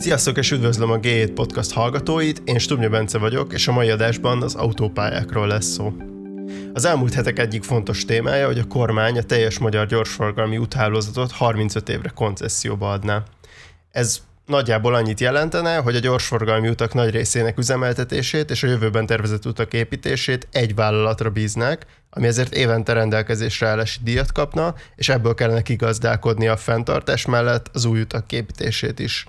Sziasztok és üdvözlöm a G7 Podcast hallgatóit, én Stubnya Bence vagyok, és a mai adásban az autópályákról lesz szó. Az elmúlt hetek egyik fontos témája, hogy a kormány a teljes magyar gyorsforgalmi úthálózatot 35 évre koncesszióba adná. Ez nagyjából annyit jelentene, hogy a gyorsforgalmi utak nagy részének üzemeltetését és a jövőben tervezett utak építését egy vállalatra bíznák, ami ezért évente rendelkezésre állási díjat kapna, és ebből kellene kigazdálkodni a fenntartás mellett az új utak építését is.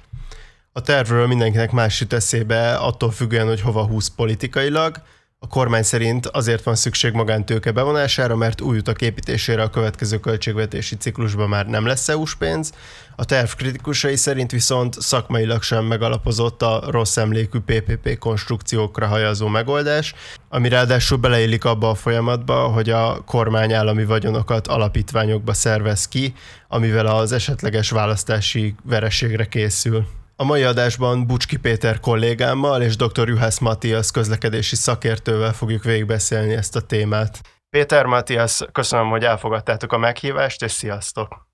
A tervről mindenkinek más jut eszébe, attól függően, hogy hova húz politikailag, a kormány szerint azért van szükség magántőke bevonására, mert új utak építésére a következő költségvetési ciklusban már nem lesz EU-s pénz. A terv kritikusai szerint viszont szakmailag sem megalapozott a rossz emlékű PPP konstrukciókra hajazó megoldás, ami ráadásul beleillik abba a folyamatba, hogy a kormány állami vagyonokat alapítványokba szervez ki, amivel az esetleges választási vereségre készül. A mai adásban Bucski Péter kollégámmal és dr. Juhász Matthias közlekedési szakértővel fogjuk végigbeszélni ezt a témát. Péter, Matthias, köszönöm, hogy elfogadtátok a meghívást, és sziasztok!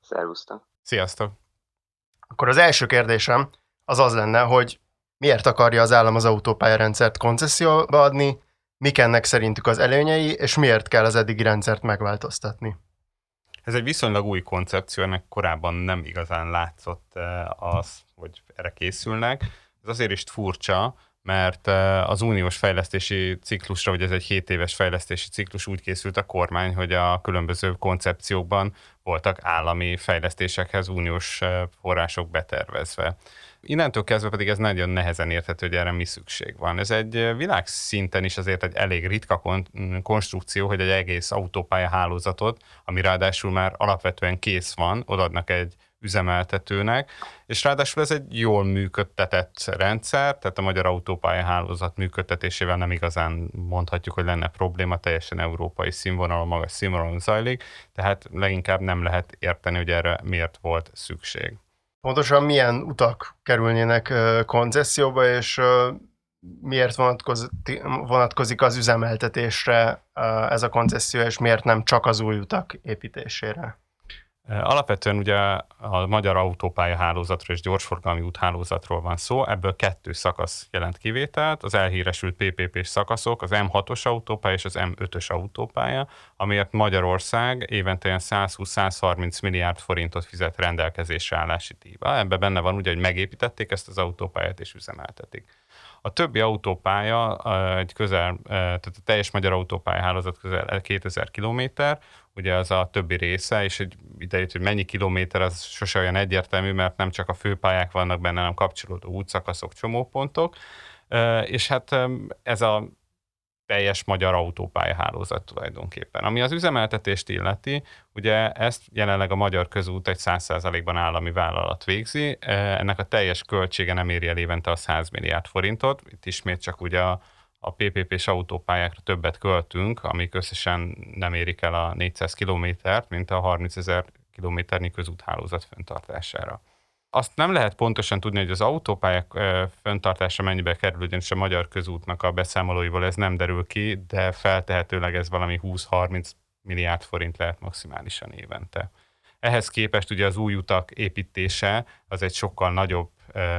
Szervusztok! Sziasztok! Akkor az első kérdésem az az lenne, hogy miért akarja az állam az autópályarendszert koncesszióba adni, mik ennek szerintük az előnyei, és miért kell az eddigi rendszert megváltoztatni? Ez egy viszonylag új koncepció, ennek korábban nem igazán látszott eh, az, hogy erre készülnek. Ez azért is furcsa, mert eh, az uniós fejlesztési ciklusra, vagy ez egy 7 éves fejlesztési ciklus úgy készült a kormány, hogy a különböző koncepciókban voltak állami fejlesztésekhez uniós eh, források betervezve. Innentől kezdve pedig ez nagyon nehezen érthető, hogy erre mi szükség van. Ez egy világszinten is azért egy elég ritka kon- konstrukció, hogy egy egész autópálya hálózatot, ami ráadásul már alapvetően kész van, odaadnak egy üzemeltetőnek, és ráadásul ez egy jól működtetett rendszer, tehát a magyar autópálya hálózat működtetésével nem igazán mondhatjuk, hogy lenne probléma, teljesen európai színvonalon, magas színvonalon zajlik, tehát leginkább nem lehet érteni, hogy erre miért volt szükség. Pontosan milyen utak kerülnének koncesszióba, és miért vonatkozik az üzemeltetésre ez a koncesszió, és miért nem csak az új utak építésére? Alapvetően ugye a magyar autópálya hálózatról és gyorsforgalmi úthálózatról van szó, ebből kettő szakasz jelent kivételt, az elhíresült PPP-s szakaszok, az M6-os autópálya és az M5-ös autópálya, amiért Magyarország évente 120-130 milliárd forintot fizet rendelkezésre állási díjba. Ebben benne van ugye, hogy megépítették ezt az autópályát és üzemeltetik. A többi autópálya, egy közel, tehát a teljes magyar autópálya hálózat közel 2000 kilométer, ugye az a többi része, és egy idejét, hogy mennyi kilométer, az sose olyan egyértelmű, mert nem csak a főpályák vannak benne, hanem kapcsolódó útszakaszok, csomópontok, és hát ez a teljes magyar autópályahálózat tulajdonképpen. Ami az üzemeltetést illeti, ugye ezt jelenleg a Magyar Közút egy 100%-ban állami vállalat végzi, ennek a teljes költsége nem éri el évente a 100 milliárd forintot, itt ismét csak ugye a a PPP-s autópályákra többet költünk, amik összesen nem érik el a 400 kilométert, mint a 30 ezer kilométernyi közúthálózat fenntartására. Azt nem lehet pontosan tudni, hogy az autópályák fenntartása mennyibe kerül, ugyanis a magyar közútnak a beszámolóival ez nem derül ki, de feltehetőleg ez valami 20-30 milliárd forint lehet maximálisan évente. Ehhez képest ugye az új utak építése az egy sokkal nagyobb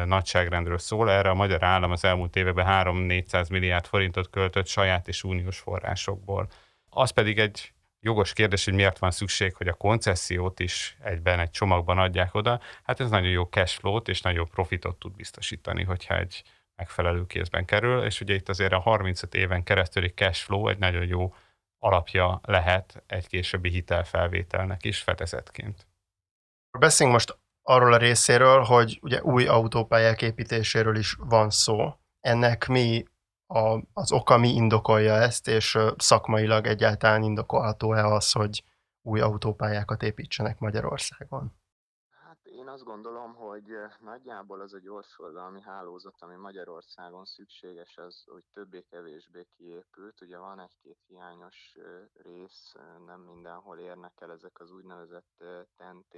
nagyságrendről szól. Erre a magyar állam az elmúlt években 3-400 milliárd forintot költött saját és uniós forrásokból. Az pedig egy jogos kérdés, hogy miért van szükség, hogy a koncesziót is egyben egy csomagban adják oda. Hát ez nagyon jó cashflow-t és nagyon profitot tud biztosítani, hogyha egy megfelelő kézben kerül, és ugye itt azért a 35 éven keresztüli cashflow egy nagyon jó alapja lehet egy későbbi hitelfelvételnek is fedezetként. Beszéljünk most arról a részéről, hogy ugye új autópályák építéséről is van szó. Ennek mi a, az oka, mi indokolja ezt, és szakmailag egyáltalán indokolható-e az, hogy új autópályákat építsenek Magyarországon? Hát én azt gondolom, hogy nagyjából az a gyorsforgalmi hálózat, ami Magyarországon szükséges, az hogy többé-kevésbé kiépült. Ugye van egy-két hiányos rész, nem mindenhol érnek el ezek az úgynevezett TNT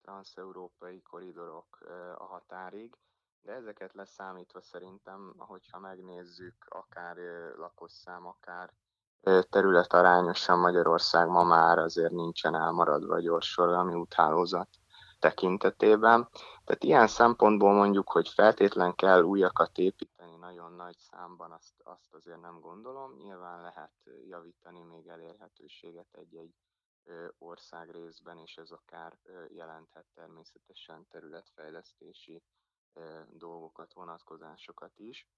transeurópai koridorok a határig, de ezeket leszámítva szerintem, hogyha megnézzük, akár lakosszám, akár terület arányosan Magyarország ma már azért nincsen elmaradva a gyorsforgalmi úthálózat tekintetében. Tehát ilyen szempontból mondjuk, hogy feltétlen kell újakat építeni nagyon nagy számban, azt, azt azért nem gondolom. Nyilván lehet javítani még elérhetőséget egy-egy ország részben, és ez akár jelenthet természetesen területfejlesztési dolgokat, vonatkozásokat is.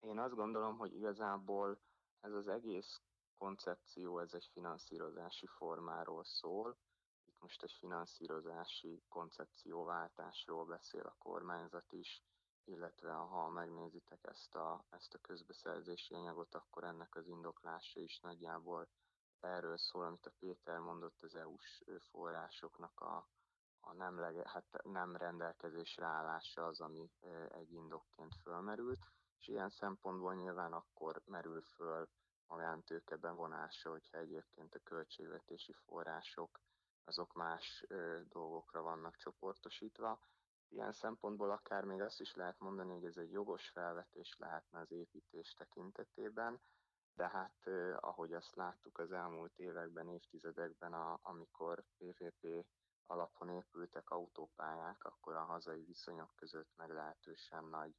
Én azt gondolom, hogy igazából ez az egész koncepció, ez egy finanszírozási formáról szól. Itt most egy finanszírozási koncepcióváltásról beszél a kormányzat is, illetve ha megnézitek ezt a, ezt a közbeszerzési anyagot, akkor ennek az indoklása is nagyjából erről szól, amit a Péter mondott, az EU-s forrásoknak a, a nem, lege, hát nem rendelkezésre állása az, ami egy indokként fölmerült, és ilyen szempontból nyilván akkor merül föl magántőke bevonása, hogyha egyébként a költségvetési források azok más dolgokra vannak csoportosítva. Ilyen szempontból akár még azt is lehet mondani, hogy ez egy jogos felvetés lehetne az építés tekintetében, de hát ahogy azt láttuk az elmúlt években, évtizedekben, a, amikor PVP alapon épültek autópályák, akkor a hazai viszonyok között meglehetősen nagy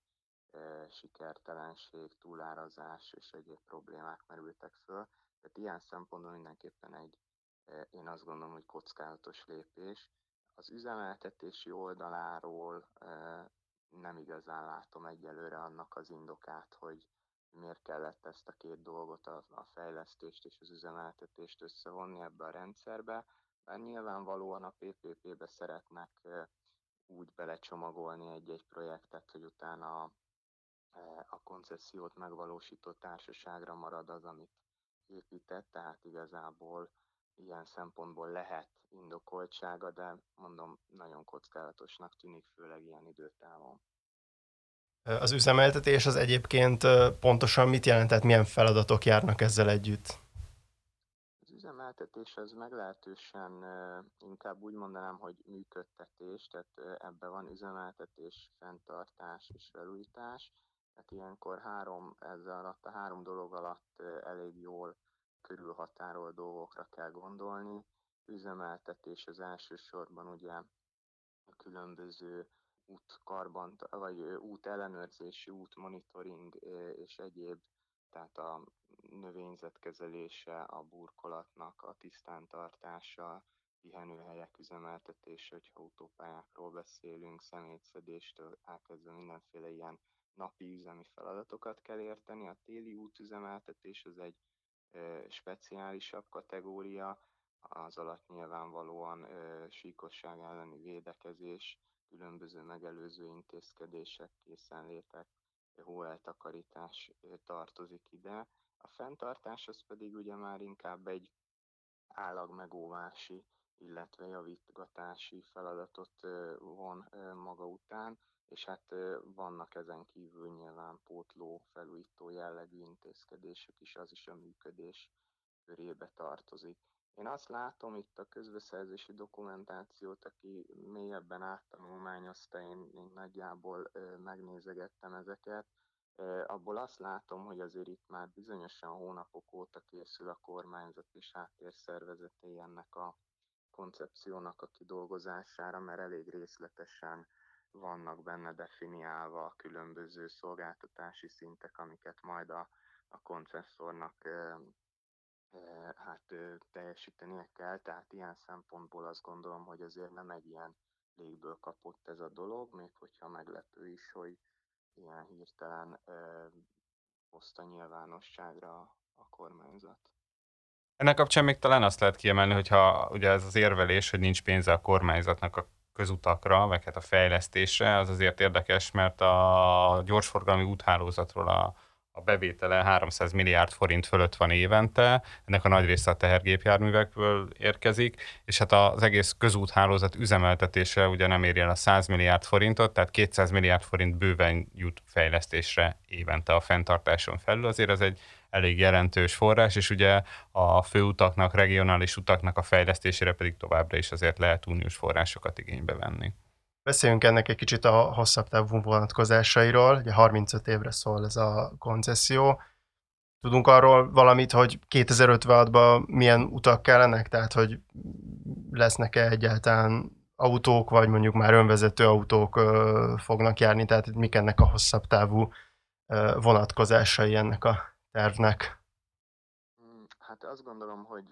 eh, sikertelenség, túlárazás és egyéb problémák merültek föl. Tehát ilyen szempontból mindenképpen egy, eh, én azt gondolom, hogy kockázatos lépés. Az üzemeltetési oldaláról eh, nem igazán látom egyelőre annak az indokát, hogy miért kellett ezt a két dolgot, a, a fejlesztést és az üzemeltetést összevonni ebbe a rendszerbe, bár nyilvánvalóan a PPP-be szeretnek úgy belecsomagolni egy-egy projektet, hogy utána a, koncesziót megvalósító társaságra marad az, amit épített, tehát igazából ilyen szempontból lehet indokoltsága, de mondom, nagyon kockázatosnak tűnik, főleg ilyen időtávon. Az üzemeltetés az egyébként pontosan mit jelent, tehát milyen feladatok járnak ezzel együtt? Üzemeltetés az meglehetősen inkább úgy mondanám, hogy működtetés, tehát ebben van üzemeltetés, fenntartás és felújítás. Tehát ilyenkor három, ezzel alatt a három dolog alatt elég jól körülhatárol dolgokra kell gondolni. Üzemeltetés az elsősorban ugye a különböző útkarban, vagy út ellenőrzési, út monitoring és egyéb, tehát a növényzetkezelése, a burkolatnak a tisztántartása, pihenőhelyek üzemeltetése, hogyha autópályákról beszélünk, szemétszedéstől elkezdve mindenféle ilyen napi üzemi feladatokat kell érteni. A téli útüzemeltetés az egy speciálisabb kategória, az alatt nyilvánvalóan síkosság elleni védekezés, különböző megelőző intézkedések, készenlétek, hóeltakarítás tartozik ide. A fenntartás az pedig ugye már inkább egy állagmegóvási, illetve javítgatási feladatot von maga után, és hát vannak ezen kívül nyilván pótló, felújító jellegű intézkedések is, az is a működés körébe tartozik. Én azt látom itt a közbeszerzési dokumentációt, aki mélyebben áttanulmányozta, én, én nagyjából ö, megnézegettem ezeket, ö, abból azt látom, hogy azért itt már bizonyosan hónapok óta készül a kormányzat és háttérszervezetei ennek a koncepciónak a kidolgozására, mert elég részletesen vannak benne definiálva a különböző szolgáltatási szintek, amiket majd a, a koncesszornak hát teljesítenie kell, tehát ilyen szempontból azt gondolom, hogy azért nem egy ilyen légből kapott ez a dolog, még hogyha meglepő is, hogy ilyen hirtelen hozta nyilvánosságra a kormányzat. Ennek kapcsán még talán azt lehet kiemelni, hogyha ugye ez az érvelés, hogy nincs pénze a kormányzatnak a közutakra, vagy hát a fejlesztésre, az azért érdekes, mert a gyorsforgalmi úthálózatról a a bevétele 300 milliárd forint fölött van évente, ennek a nagy része a tehergépjárművekből érkezik, és hát az egész közúthálózat üzemeltetése ugye nem éri el a 100 milliárd forintot, tehát 200 milliárd forint bőven jut fejlesztésre évente a fenntartáson felül, azért ez egy elég jelentős forrás, és ugye a főutaknak, regionális utaknak a fejlesztésére pedig továbbra is azért lehet uniós forrásokat igénybe venni. Beszéljünk ennek egy kicsit a hosszabb távú vonatkozásairól. Ugye 35 évre szól ez a koncesszió. Tudunk arról valamit, hogy 2056-ban milyen utak kellenek? Tehát, hogy lesznek-e egyáltalán autók, vagy mondjuk már önvezető autók fognak járni, tehát mik ennek a hosszabb távú vonatkozásai ennek a tervnek? Hát azt gondolom, hogy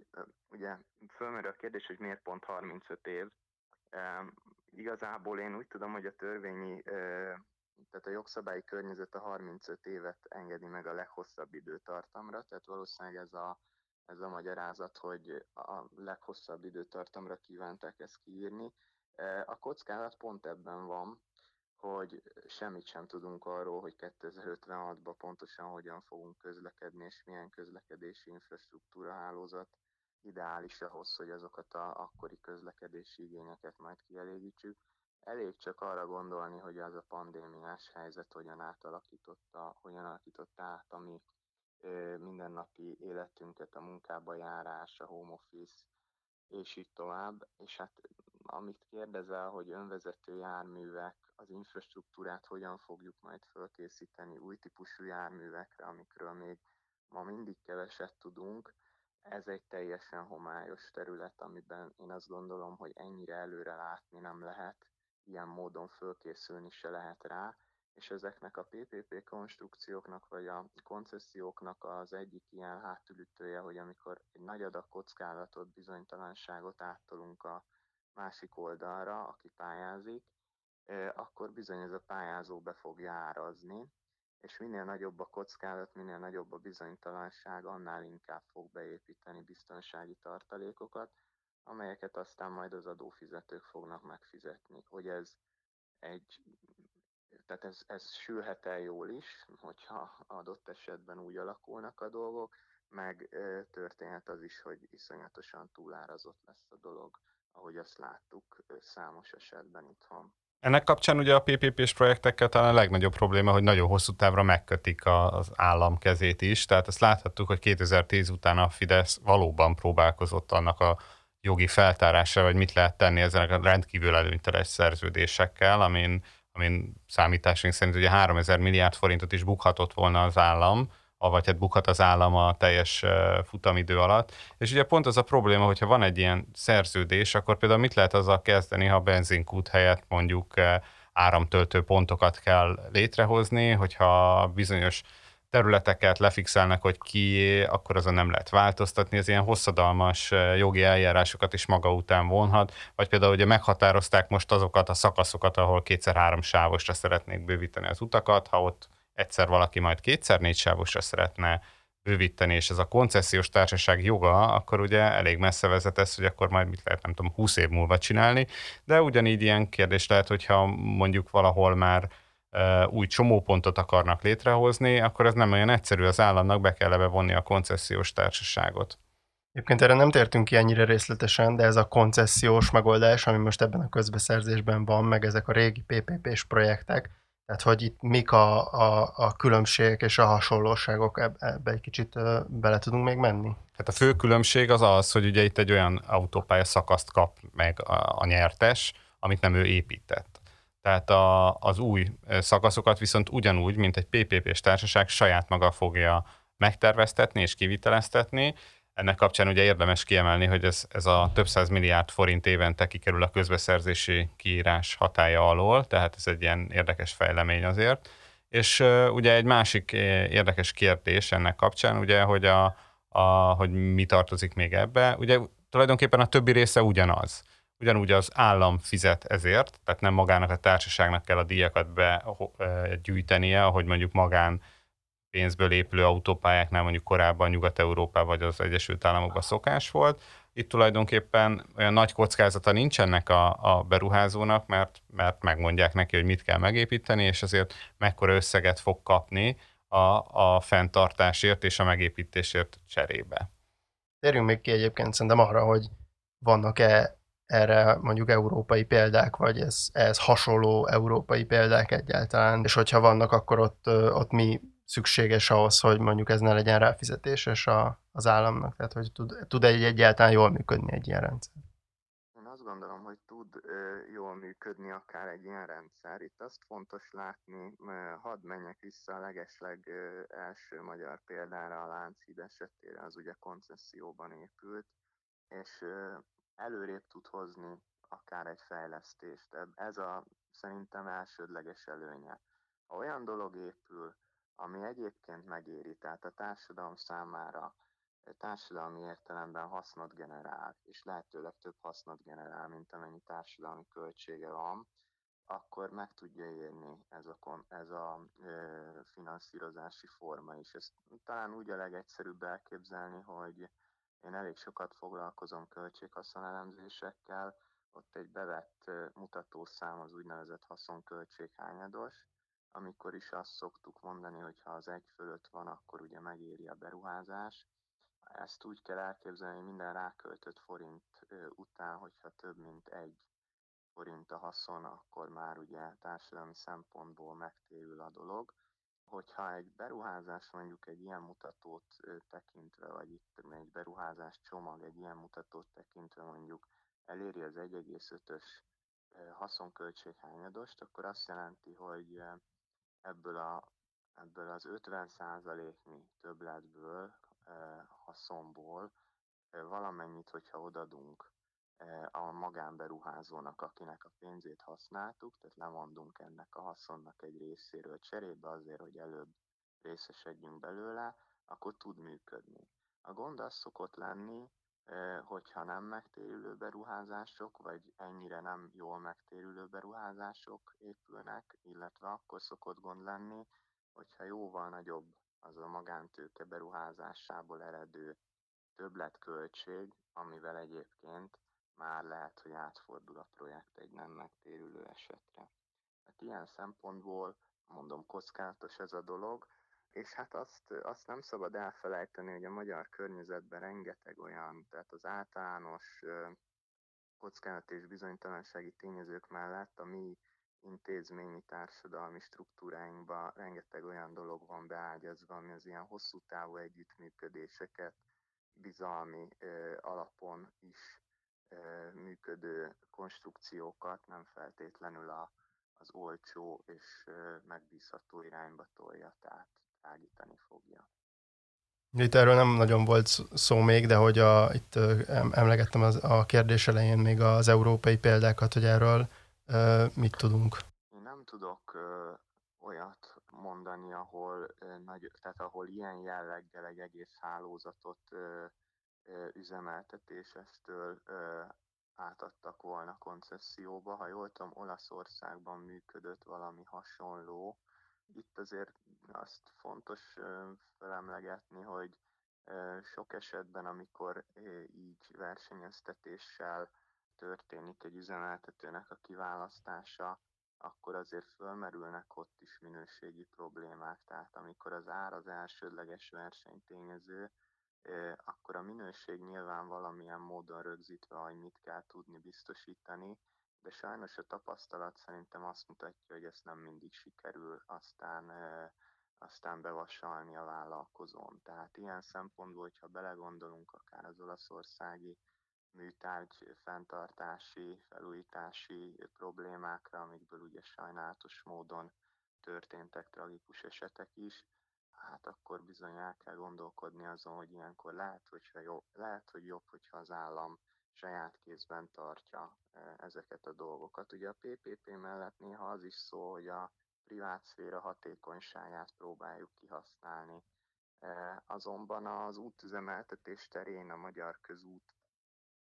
ugye fölmerül a kérdés, hogy miért pont 35 év. Igazából én úgy tudom, hogy a törvényi, tehát a jogszabályi környezet a 35 évet engedi meg a leghosszabb időtartamra, tehát valószínűleg ez a, ez a magyarázat, hogy a leghosszabb időtartamra kívánták ezt kiírni. A kockázat pont ebben van, hogy semmit sem tudunk arról, hogy 2056-ban pontosan hogyan fogunk közlekedni, és milyen közlekedési infrastruktúra hálózat ideális ahhoz, hogy azokat a akkori közlekedési igényeket majd kielégítsük. Elég csak arra gondolni, hogy az a pandémiás helyzet hogyan átalakította, hogyan alakította át a mi mindennapi életünket, a munkába járás, a home office, és így tovább. És hát amit kérdezel, hogy önvezető járművek, az infrastruktúrát hogyan fogjuk majd fölkészíteni új típusú járművekre, amikről még ma mindig keveset tudunk, ez egy teljesen homályos terület, amiben én azt gondolom, hogy ennyire előre látni nem lehet, ilyen módon fölkészülni se lehet rá, és ezeknek a PPP konstrukcióknak vagy a konceszióknak az egyik ilyen hátulütője, hogy amikor egy nagy adag kockázatot, bizonytalanságot áttolunk a másik oldalra, aki pályázik, akkor bizony ez a pályázó be fogja árazni, és minél nagyobb a kockázat, minél nagyobb a bizonytalanság, annál inkább fog beépíteni biztonsági tartalékokat, amelyeket aztán majd az adófizetők fognak megfizetni. Hogy ez egy, tehát ez, ez sülhet el jól is, hogyha adott esetben úgy alakulnak a dolgok, meg történhet az is, hogy iszonyatosan túlárazott lesz a dolog, ahogy azt láttuk számos esetben itthon. Ennek kapcsán ugye a PPP-s projektekkel talán a legnagyobb probléma, hogy nagyon hosszú távra megkötik az állam kezét is, tehát ezt láthattuk, hogy 2010 után a Fidesz valóban próbálkozott annak a jogi feltárásra, vagy mit lehet tenni ezek a rendkívül előnyteles szerződésekkel, amin, amin számításunk szerint ugye 3000 milliárd forintot is bukhatott volna az állam, vagy hát bukhat az állam a teljes futamidő alatt. És ugye pont az a probléma, hogyha van egy ilyen szerződés, akkor például mit lehet azzal kezdeni, ha benzinkút helyett mondjuk áramtöltő pontokat kell létrehozni, hogyha bizonyos területeket lefixelnek, hogy ki, akkor azon nem lehet változtatni, ez ilyen hosszadalmas jogi eljárásokat is maga után vonhat, vagy például ugye meghatározták most azokat a szakaszokat, ahol kétszer-három sávosra szeretnék bővíteni az utakat, ha ott egyszer valaki majd kétszer négy sávosra szeretne bővíteni, és ez a koncesziós társaság joga, akkor ugye elég messze vezet ez, hogy akkor majd mit lehet, nem tudom, 20 év múlva csinálni, de ugyanígy ilyen kérdés lehet, hogyha mondjuk valahol már új csomópontot akarnak létrehozni, akkor ez nem olyan egyszerű, az államnak be kell bevonni a koncesziós társaságot. Egyébként erre nem tértünk ki ennyire részletesen, de ez a koncesziós megoldás, ami most ebben a közbeszerzésben van, meg ezek a régi PPP-s projektek, tehát, hogy itt mik a, a, a különbségek és a hasonlóságok, ebbe egy kicsit bele tudunk még menni? Hát a fő különbség az az, hogy ugye itt egy olyan autópálya szakaszt kap meg a, a nyertes, amit nem ő épített. Tehát a, az új szakaszokat viszont ugyanúgy, mint egy PPP-s társaság saját maga fogja megterveztetni és kiviteleztetni, ennek kapcsán ugye érdemes kiemelni, hogy ez, ez a több száz milliárd forint évente kikerül a közbeszerzési kiírás hatája alól, tehát ez egy ilyen érdekes fejlemény azért. És ugye egy másik érdekes kérdés ennek kapcsán, ugye, hogy, a, a, hogy mi tartozik még ebbe. Ugye tulajdonképpen a többi része ugyanaz. Ugyanúgy az állam fizet ezért, tehát nem magának a társaságnak kell a díjakat begyűjtenie, ahogy mondjuk magán pénzből épülő autópályáknál mondjuk korábban Nyugat-Európában vagy az Egyesült Államokban szokás volt. Itt tulajdonképpen olyan nagy kockázata nincs ennek a, a beruházónak, mert, mert megmondják neki, hogy mit kell megépíteni, és azért mekkora összeget fog kapni a, a fenntartásért és a megépítésért cserébe. Térjünk még ki egyébként szerintem arra, hogy vannak-e erre mondjuk európai példák, vagy ez, ez hasonló európai példák egyáltalán, és hogyha vannak, akkor ott, ott mi szükséges ahhoz, hogy mondjuk ez ne legyen ráfizetéses a, az államnak? Tehát, hogy tud, tud egy egyáltalán jól működni egy ilyen rendszer? Én azt gondolom, hogy tud jól működni akár egy ilyen rendszer. Itt azt fontos látni, hadd menjek vissza a legesleg első magyar példára, a Lánchíd esetére, az ugye koncesszióban épült, és előrébb tud hozni akár egy fejlesztést. Ez a szerintem elsődleges előnye. Ha olyan dolog épül, ami egyébként megéri, tehát a társadalom számára társadalmi értelemben hasznot generál, és lehetőleg több hasznot generál, mint amennyi társadalmi költsége van, akkor meg tudja érni ez a, ez a e, finanszírozási forma is. Ezt talán úgy a legegyszerűbb elképzelni, hogy én elég sokat foglalkozom költséghaszonelemzésekkel, ott egy bevett mutatószám az úgynevezett haszonköltséghányados, amikor is azt szoktuk mondani, hogy ha az egy fölött van, akkor ugye megéri a beruházás. Ezt úgy kell elképzelni, hogy minden ráköltött forint után, hogyha több mint egy forint a haszon, akkor már ugye társadalmi szempontból megtérül a dolog. Hogyha egy beruházás mondjuk egy ilyen mutatót tekintve, vagy itt egy beruházás csomag egy ilyen mutatót tekintve mondjuk eléri az 1,5-ös haszonköltséghányadost, akkor azt jelenti, hogy ebből, a, ebből az 50%-nyi többletből, haszonból valamennyit, hogyha odadunk a magánberuházónak, akinek a pénzét használtuk, tehát lemondunk ennek a haszonnak egy részéről cserébe azért, hogy előbb részesedjünk belőle, akkor tud működni. A gond az szokott lenni, hogyha nem megtérülő beruházások, vagy ennyire nem jól megtérülő beruházások épülnek, illetve akkor szokott gond lenni, hogyha jóval nagyobb az a magántőke beruházásából eredő többletköltség, amivel egyébként már lehet, hogy átfordul a projekt egy nem megtérülő esetre. Hát ilyen szempontból, mondom, kockázatos ez a dolog, és hát azt, azt nem szabad elfelejteni, hogy a magyar környezetben rengeteg olyan, tehát az általános kockázat és bizonytalansági tényezők mellett a mi intézményi társadalmi struktúráinkban rengeteg olyan dolog van beágyazva, ami az ilyen hosszú távú együttműködéseket bizalmi ö, alapon is működő konstrukciókat nem feltétlenül a, az olcsó és megbízható irányba tolja, tehát tágítani fogja. Itt erről nem nagyon volt szó még, de hogy a, itt emlegettem az, a kérdés elején még az európai példákat, hogy erről mit tudunk. Én nem tudok olyat mondani, ahol, nagy, tehát ahol ilyen jelleggel egy egész hálózatot üzemeltetésestől átadtak volna koncesszióba. Ha jól tudom, Olaszországban működött valami hasonló, itt azért azt fontos felemlegetni, hogy sok esetben, amikor így versenyeztetéssel történik egy üzemeltetőnek a kiválasztása, akkor azért fölmerülnek ott is minőségi problémák. Tehát amikor az ár az elsődleges versenytényező, akkor a minőség nyilván valamilyen módon rögzítve, hogy mit kell tudni biztosítani, de sajnos a tapasztalat szerintem azt mutatja, hogy ezt nem mindig sikerül aztán, aztán bevasalni a vállalkozón. Tehát ilyen szempontból, hogyha belegondolunk akár az olaszországi műtárgy fenntartási, felújítási problémákra, amikből ugye sajnálatos módon történtek tragikus esetek is, hát akkor bizony el kell gondolkodni azon, hogy ilyenkor lehet, hogyha jobb, lehet hogy jobb, hogyha az állam saját kézben tartja e, ezeket a dolgokat. Ugye a PPP mellett néha az is szó, hogy a privát szféra hatékonyságát próbáljuk kihasználni. E, azonban az útüzemeltetés terén a magyar közút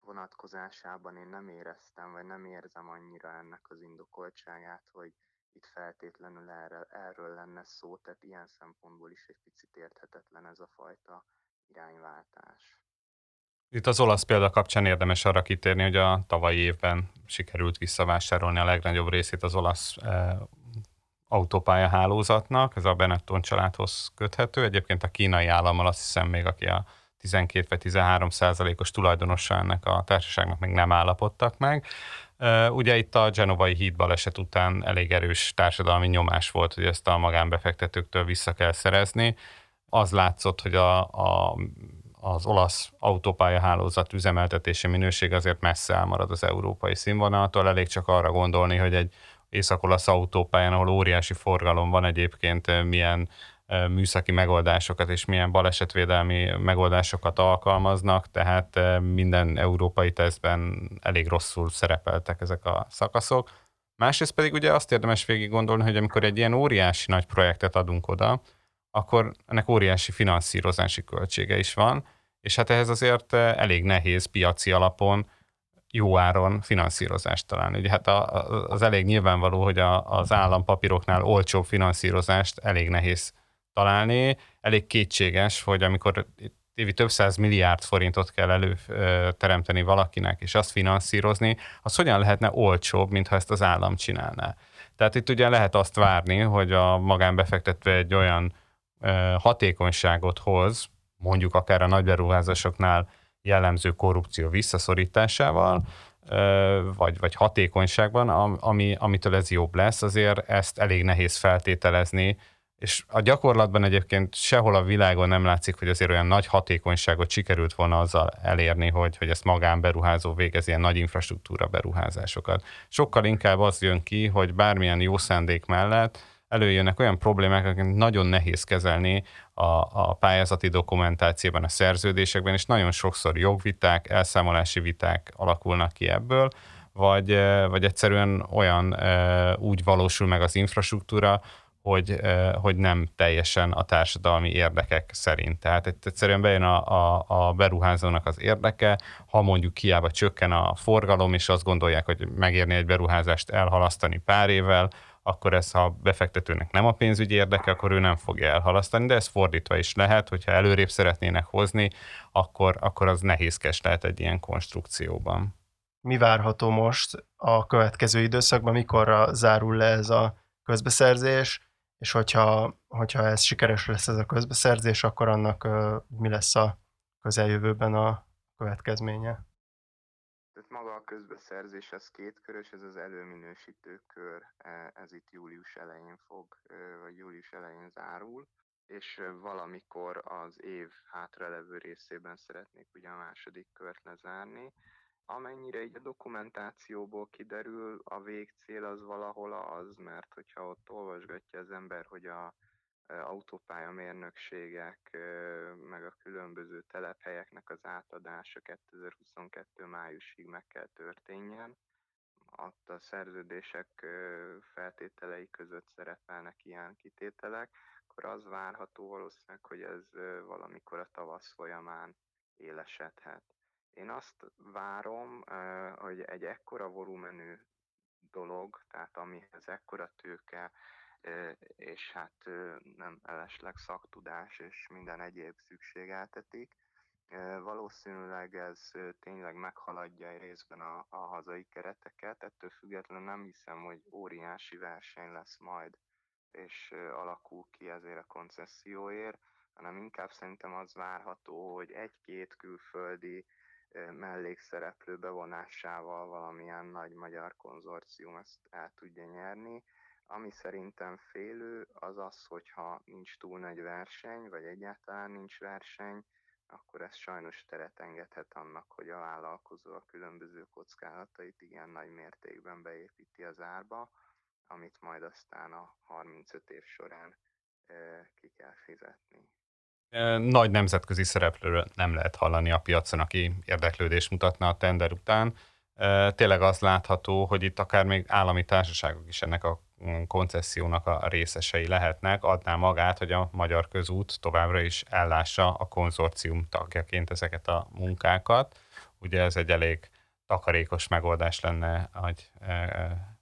vonatkozásában én nem éreztem, vagy nem érzem annyira ennek az indokoltságát, hogy itt feltétlenül erre, erről lenne szó, tehát ilyen szempontból is egy picit érthetetlen ez a fajta irányváltás. Itt az olasz példa kapcsán érdemes arra kitérni, hogy a tavalyi évben sikerült visszavásárolni a legnagyobb részét az olasz e, autópálya hálózatnak, ez a Benetton családhoz köthető. Egyébként a kínai állammal azt hiszem még, aki a 12 vagy 13 százalékos tulajdonosa ennek a társaságnak még nem állapodtak meg. E, ugye itt a Genovai híd baleset után elég erős társadalmi nyomás volt, hogy ezt a magánbefektetőktől vissza kell szerezni. Az látszott, hogy a, a az olasz autópályahálózat üzemeltetési minőség azért messze elmarad az európai színvonaltól. Elég csak arra gondolni, hogy egy észak-olasz autópályán, ahol óriási forgalom van egyébként, milyen műszaki megoldásokat és milyen balesetvédelmi megoldásokat alkalmaznak, tehát minden európai tesztben elég rosszul szerepeltek ezek a szakaszok. Másrészt pedig ugye azt érdemes végig gondolni, hogy amikor egy ilyen óriási nagy projektet adunk oda, akkor ennek óriási finanszírozási költsége is van, és hát ehhez azért elég nehéz piaci alapon jó áron finanszírozást találni. Ugye hát az elég nyilvánvaló, hogy a, az állampapíroknál olcsóbb finanszírozást elég nehéz találni. Elég kétséges, hogy amikor évi több száz milliárd forintot kell előteremteni valakinek, és azt finanszírozni, az hogyan lehetne olcsóbb, mintha ezt az állam csinálná. Tehát itt ugye lehet azt várni, hogy a magánbefektető egy olyan hatékonyságot hoz, mondjuk akár a nagy beruházásoknál jellemző korrupció visszaszorításával, vagy, vagy hatékonyságban, ami, amitől ez jobb lesz, azért ezt elég nehéz feltételezni, és a gyakorlatban egyébként sehol a világon nem látszik, hogy azért olyan nagy hatékonyságot sikerült volna azzal elérni, hogy, hogy ezt magánberuházó végez ilyen nagy infrastruktúra beruházásokat. Sokkal inkább az jön ki, hogy bármilyen jó szándék mellett előjönnek olyan problémák, akiket nagyon nehéz kezelni a, a pályázati dokumentációban, a szerződésekben, és nagyon sokszor jogviták, elszámolási viták alakulnak ki ebből, vagy, vagy egyszerűen olyan úgy valósul meg az infrastruktúra, hogy, hogy nem teljesen a társadalmi érdekek szerint. Tehát egyszerűen bejön a, a, a beruházónak az érdeke, ha mondjuk hiába csökken a forgalom, és azt gondolják, hogy megérni egy beruházást elhalasztani pár évvel, akkor ez, ha befektetőnek nem a pénzügyi érdeke, akkor ő nem fogja elhalasztani, de ez fordítva is lehet, hogyha előrébb szeretnének hozni, akkor, akkor az nehézkes lehet egy ilyen konstrukcióban. Mi várható most a következő időszakban, mikorra zárul le ez a közbeszerzés, és hogyha, hogyha ez sikeres lesz ez a közbeszerzés, akkor annak mi lesz a közeljövőben a következménye? Tehát maga a közbeszerzés az kétkörös, ez az előminősítő kör, e, ez itt július elején fog, vagy július elején zárul, és valamikor az év hátralevő részében szeretnék ugye a második kört lezárni. Amennyire így a dokumentációból kiderül, a végcél az valahol az, mert hogyha ott olvasgatja az ember, hogy a autópályamérnökségek, meg a különböző telephelyeknek az átadása 2022. májusig meg kell történjen. Ott a szerződések feltételei között szerepelnek ilyen kitételek, akkor az várható valószínűleg, hogy ez valamikor a tavasz folyamán élesedhet. Én azt várom, hogy egy ekkora volumenű dolog, tehát amihez ekkora tőke, és hát nem elesleg szaktudás és minden egyéb szükségeltetik. Valószínűleg ez tényleg meghaladja részben a, a hazai kereteket, ettől függetlenül nem hiszem, hogy óriási verseny lesz majd, és alakul ki ezért a koncesszióért, hanem inkább szerintem az várható, hogy egy-két külföldi mellékszereplő bevonásával valamilyen nagy magyar konzorcium ezt el tudja nyerni, ami szerintem félő, az az, hogyha nincs túl nagy verseny, vagy egyáltalán nincs verseny, akkor ez sajnos teret engedhet annak, hogy a vállalkozó a különböző kockázatait igen nagy mértékben beépíti az árba, amit majd aztán a 35 év során ki kell fizetni. Nagy nemzetközi szereplőről nem lehet hallani a piacon, aki érdeklődést mutatna a tender után. Tényleg az látható, hogy itt akár még állami társaságok is ennek a koncessziónak a részesei lehetnek, adná magát, hogy a Magyar Közút továbbra is ellássa a konzorcium tagjaként ezeket a munkákat. Ugye ez egy elég takarékos megoldás lenne, hogy e, e,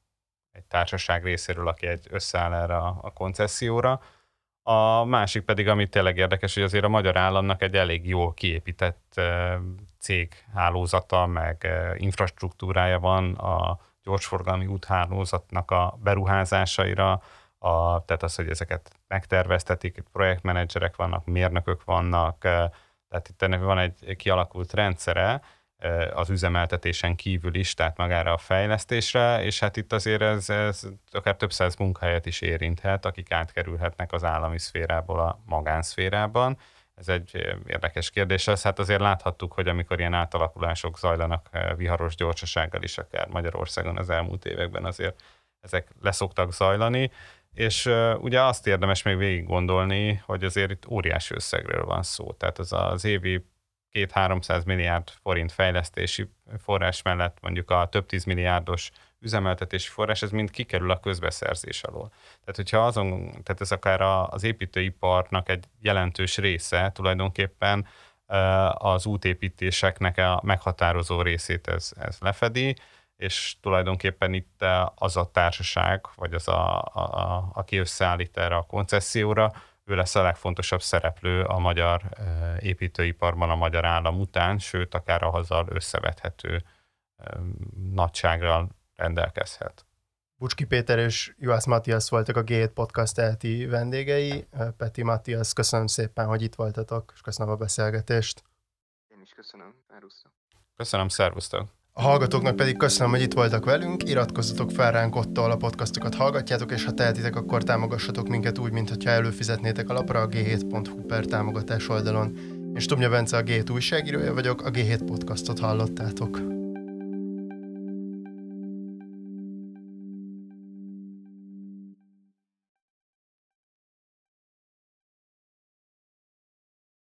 egy társaság részéről, aki egy összeáll erre a koncesszióra. A másik pedig, ami tényleg érdekes, hogy azért a magyar államnak egy elég jól kiépített e, céghálózata, meg infrastruktúrája van a gyorsforgalmi úthálózatnak a beruházásaira, a, tehát az, hogy ezeket megterveztetik, projektmenedzserek vannak, mérnökök vannak, tehát itt ennek van egy kialakult rendszere az üzemeltetésen kívül is, tehát magára a fejlesztésre, és hát itt azért ez, ez akár több száz munkahelyet is érinthet, akik átkerülhetnek az állami szférából a magánszférában, ez egy érdekes kérdés. Ez hát azért láthattuk, hogy amikor ilyen átalakulások zajlanak viharos gyorsasággal is, akár Magyarországon az elmúlt években azért ezek leszoktak zajlani. És ugye azt érdemes még végig gondolni, hogy azért itt óriási összegről van szó. Tehát az az évi 2-300 milliárd forint fejlesztési forrás mellett mondjuk a több tíz milliárdos üzemeltetési forrás, ez mind kikerül a közbeszerzés alól. Tehát, hogyha azon, tehát ez akár az építőiparnak egy jelentős része tulajdonképpen az útépítéseknek a meghatározó részét ez, ez lefedi, és tulajdonképpen itt az a társaság, vagy az, a, a, a, aki összeállít erre a koncesszióra, ő lesz a legfontosabb szereplő a magyar építőiparban a magyar állam után, sőt, akár a hazal összevethető nagysággal rendelkezhet. Bucski Péter és Juhász Matthias voltak a G7 Podcast elti vendégei. Peti Matthias, köszönöm szépen, hogy itt voltatok, és köszönöm a beszélgetést. Én is köszönöm, Árusztok. Köszönöm, szervusztok. A hallgatóknak pedig köszönöm, hogy itt voltak velünk, iratkozzatok fel ránk ott, ahol a podcastokat hallgatjátok, és ha tehetitek, akkor támogassatok minket úgy, mintha előfizetnétek a lapra a g7.hu per támogatás oldalon. Én Stumja Bence a G7 újságírója vagyok, a G7 podcastot hallottátok.